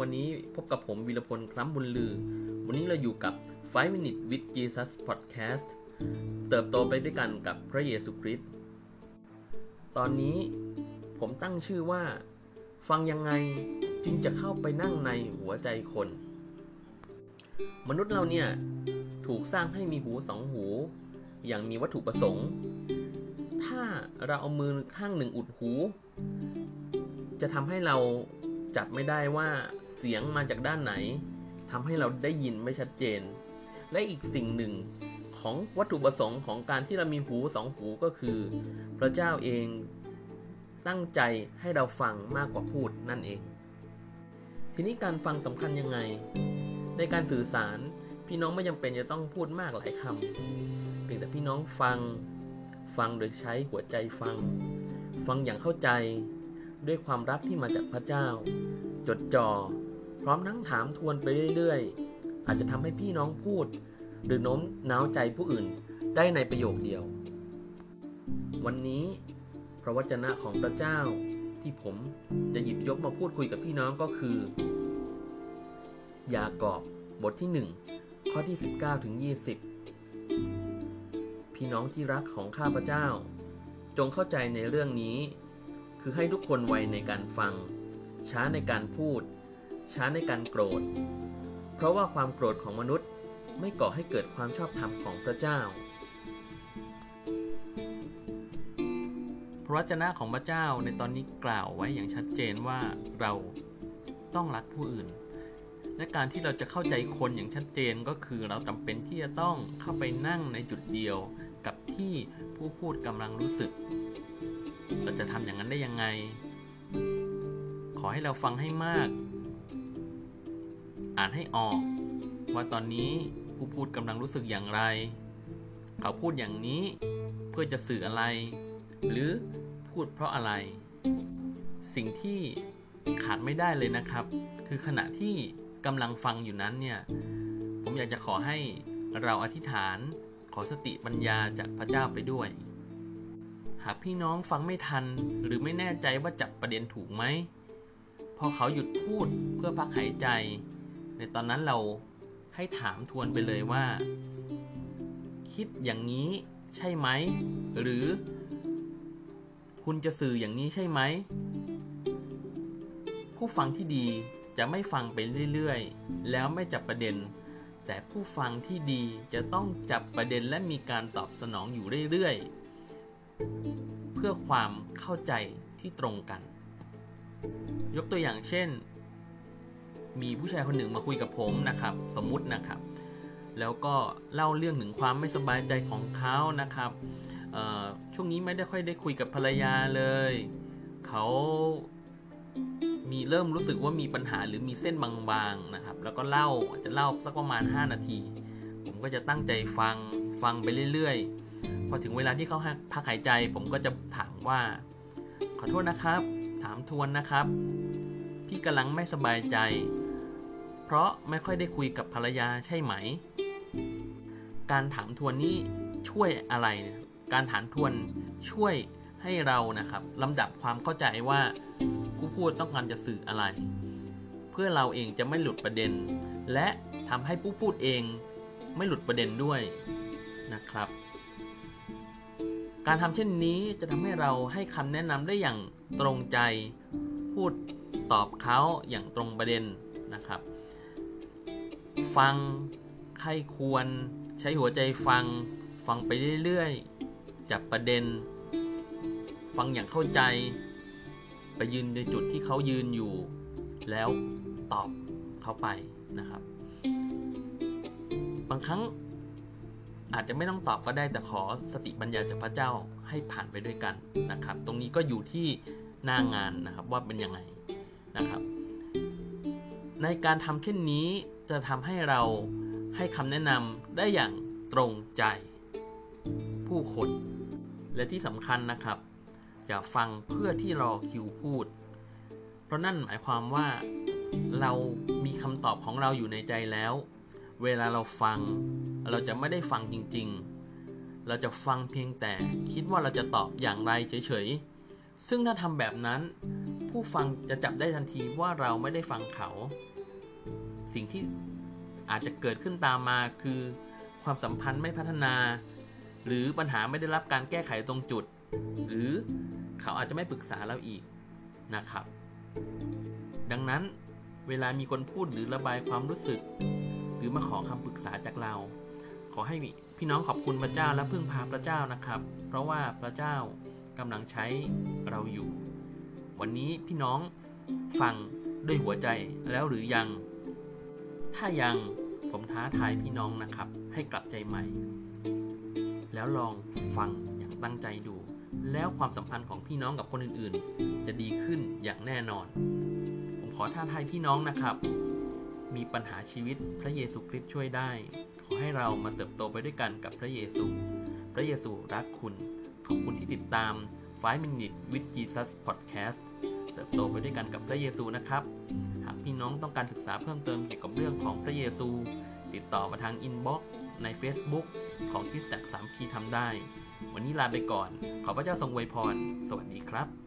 วันนี้พบกับผมวีรพลคล้ำบุญลือ วันนี้เราอยู่กับ 5 Minute with Jesus Podcast เติบโตไปด้วยกันกับพระเยซูคริสต์ตอนนี้ผมตั้งชื่อว่า ฟังยังไงจึงจะเข้าไปนั่งในหัวใจคน มนุษย์เราเนี่ย ถูกสร้างให้มีหูสองหู อย่างมีวัตถุประสงค์ ถ้าเราเอามือข้างหนึ่งอุดหู จะทำให้เรา จับไม่ได้ว่าเสียงมาจากด้านไหนทำให้เราได้ยินไม่ชัดเจน และอีกสิ่งหนึ่งของวัตถุประสงค์ของการที่เรามีหูสองหูก็คือ พระเจ้าเองตั้งใจให้เราฟังมากกว่าพูดนั่นเอง ทีนี้การฟังสำคัญยังไง ในการสื่อสารพี่น้องไม่จำเป็นจะต้องพูดมากหลายคำเพียงแต่พี่น้องฟัง ฟังโดยใช้หัวใจฟัง ฟังอย่างเข้าใจ ด้วยความรักที่มาจากพระเจ้า จดจ่อพร้อมนั่งถามทวนไปเรื่อยๆ อาจจะทำให้พี่น้องพูด หรือโน้มน้าวใจผู้อื่นได้ในประโยคเดียว วันนี้พระวจนะของพระเจ้าที่ผมจะหยิบยกมาพูดคุยกับพี่น้องก็คือ ยากอบบทที่ 1 ข้อที่ 19ถึง20 พี่น้องที่รักของข้าพเจ้า จงเข้าใจในเรื่องนี้ คือให้ทุกคนไวในการฟัง ช้าในการพูด ช้าในการโกรธ เพราะว่าความโกรธของมนุษย์ไม่ก่อให้เกิดความชอบธรรมของพระเจ้า พระวจนะของพระเจ้าในตอนนี้กล่าวไว้อย่างชัดเจนว่าเราต้องรักผู้อื่น และการที่เราจะเข้าใจคนอย่างชัดเจนก็คือเราจำเป็นที่จะต้องเข้าไปนั่งในจุดเดียวกับที่ผู้พูดกำลังรู้สึก เราจะทำอย่างนั้นได้ยังไง ขอให้เราฟังให้มาก อ่านให้ออก ว่าตอนนี้ผู้พูดกำลังรู้สึกอย่างไร เขาพูดอย่างนี้เพื่อจะสื่ออะไร หรือพูดเพราะอะไร สิ่งที่ขาดไม่ได้เลยนะครับ คือขณะที่กำลังฟังอยู่นั้นเนี่ยผมอยากจะขอให้เราอธิษฐานขอสติปัญญาจากพระเจ้าไปด้วย หากพี่น้องฟังไม่ทัน หรือไม่แน่ใจว่าจับประเด็นถูกไหม พอเขาหยุดพูดเพื่อพักหายใจ ในตอนนั้นเราให้ถามทวนไปเลยว่า คิดอย่างนี้ใช่ไหม หรือ คุณจะสื่ออย่างนี้ใช่ไหม ผู้ฟังที่ดีจะไม่ฟังไปเรื่อยๆ แล้วไม่จับประเด็น แต่ผู้ฟังที่ดีจะต้องจับประเด็นและมีการตอบสนองอยู่เรื่อยๆ เพื่อความเข้าใจที่ตรงกัน ยกตัวอย่างเช่น มีผู้ชายคนหนึ่งมาคุยกับผมนะครับ สมมุตินะครับ แล้วก็เล่าเรื่องถึงความไม่สบายใจของเขานะครับช่วงนี้ไม่ได้ค่อยได้คุยกับภรรยาเลย เขามีเริ่มรู้สึกว่ามีปัญหาหรือมีเส้นบางๆนะครับ แล้วก็เล่าจะเล่าสักประมาณ 5 นาที ผมก็จะตั้งใจฟังฟังไปเรื่อยๆ พอถึงเวลาที่เขาพักหายใจ ผมก็จะถามว่า ขอโทษนะครับ ถามทวนนะครับ พี่กำลังไม่สบายใจ เพราะไม่ค่อยได้คุยกับภรรยาใช่ไหม การถามทวนนี้ช่วยอะไร การถามทวนช่วยให้เรานะครับลำดับความเข้าใจว่าผู้พูดต้องการจะสื่ออะไร เพื่อเราเองจะไม่หลุดประเด็น และทำให้ผู้พูดเองไม่หลุดประเด็นด้วยนะครับ การทำเช่นนี้จะทำให้เราให้คำแนะนำได้อย่างตรงใจ พูดตอบเขาอย่างตรงประเด็นนะครับ ฟังใครควรใช้หัวใจฟัง ฟังไปเรื่อยๆ จับประเด็น ฟังอย่างเข้าใจ ไปยืนในจุดที่เขายืนอยู่ แล้วตอบเขาไปนะครับ บางครั้ง อาจจะไม่ต้องตอบก็ได้แต่ขอสติปัญญาจากพระเจ้าให้ผ่านไปด้วยกันนะครับ ตรงนี้ก็อยู่ที่หน้างานนะครับว่าเป็นยังไงนะครับ ในการทำเช่นนี้จะทำให้เราให้คำแนะนำได้อย่างตรงใจ ผู้คน และที่สำคัญนะครับอย่าฟังเพื่อที่รอคิวพูด เพราะนั่นหมายความว่าเรามีคำตอบของเราอยู่ในใจแล้ว เวลาเราฟัง เราจะไม่ได้ฟังจริง ๆ เราจะฟังเพียงแต่คิดว่าเราจะตอบอย่างไรเฉยๆ ซึ่งถ้าทำแบบนั้นผผู้ฟังจะจับได้ทันทีว่าเราไม่ได้ฟังเขา สิ่งที่อาจจะเกิดขึ้นตามมาคือความสัมพันธ์ไม่พัฒนา หรือปัญหาไม่ได้รับการแก้ไขตรงจุด หรือเขาอาจจะไม่ปรึกษาเราอีกนะครับ ดังนั้นเวลามีคนพูดหรือระบายความรู้สึก หรือมาขอคำปรึกษาจากเรา ขอให้พี่น้องขอบคุณพระเจ้าและพึ่งพาพระเจ้านะครับ เพราะว่าพระเจ้ากำลังใช้เราอยู่ วันนี้พี่น้องฟังด้วยหัวใจแล้วหรือยัง ถ้ายังผมท้าทายพี่น้องนะครับ ให้กลับใจใหม่ แล้วลองฟังอย่างตั้งใจดู แล้วความสัมพันธ์ของพี่น้องกับคนอื่นๆ จะดีขึ้นอย่างแน่นอน ผมขอท้าทายพี่น้องนะครับ มีปัญหาชีวิตพระเยซูคริสต์ช่วยได้ ขอให้เรามาเติบโตไปด้วยกันกับพระเยซู พระเยซูรักคุณ ขอบคุณที่ติดตาม 5 Minute with Jesus Podcast เติบโตไปด้วยกันกับพระเยซูนะครับ หากพี่น้องต้องการศึกษาเพิ่มเติมเกี่ยวกับเรื่องของพระเยซู ติดต่อมาทาง inboxใน Facebook ของคริสตจักรสามคีทำได้ วันนี้ลาไปก่อน ขอพระเจ้าทรงอวยพร สวัสดีครับ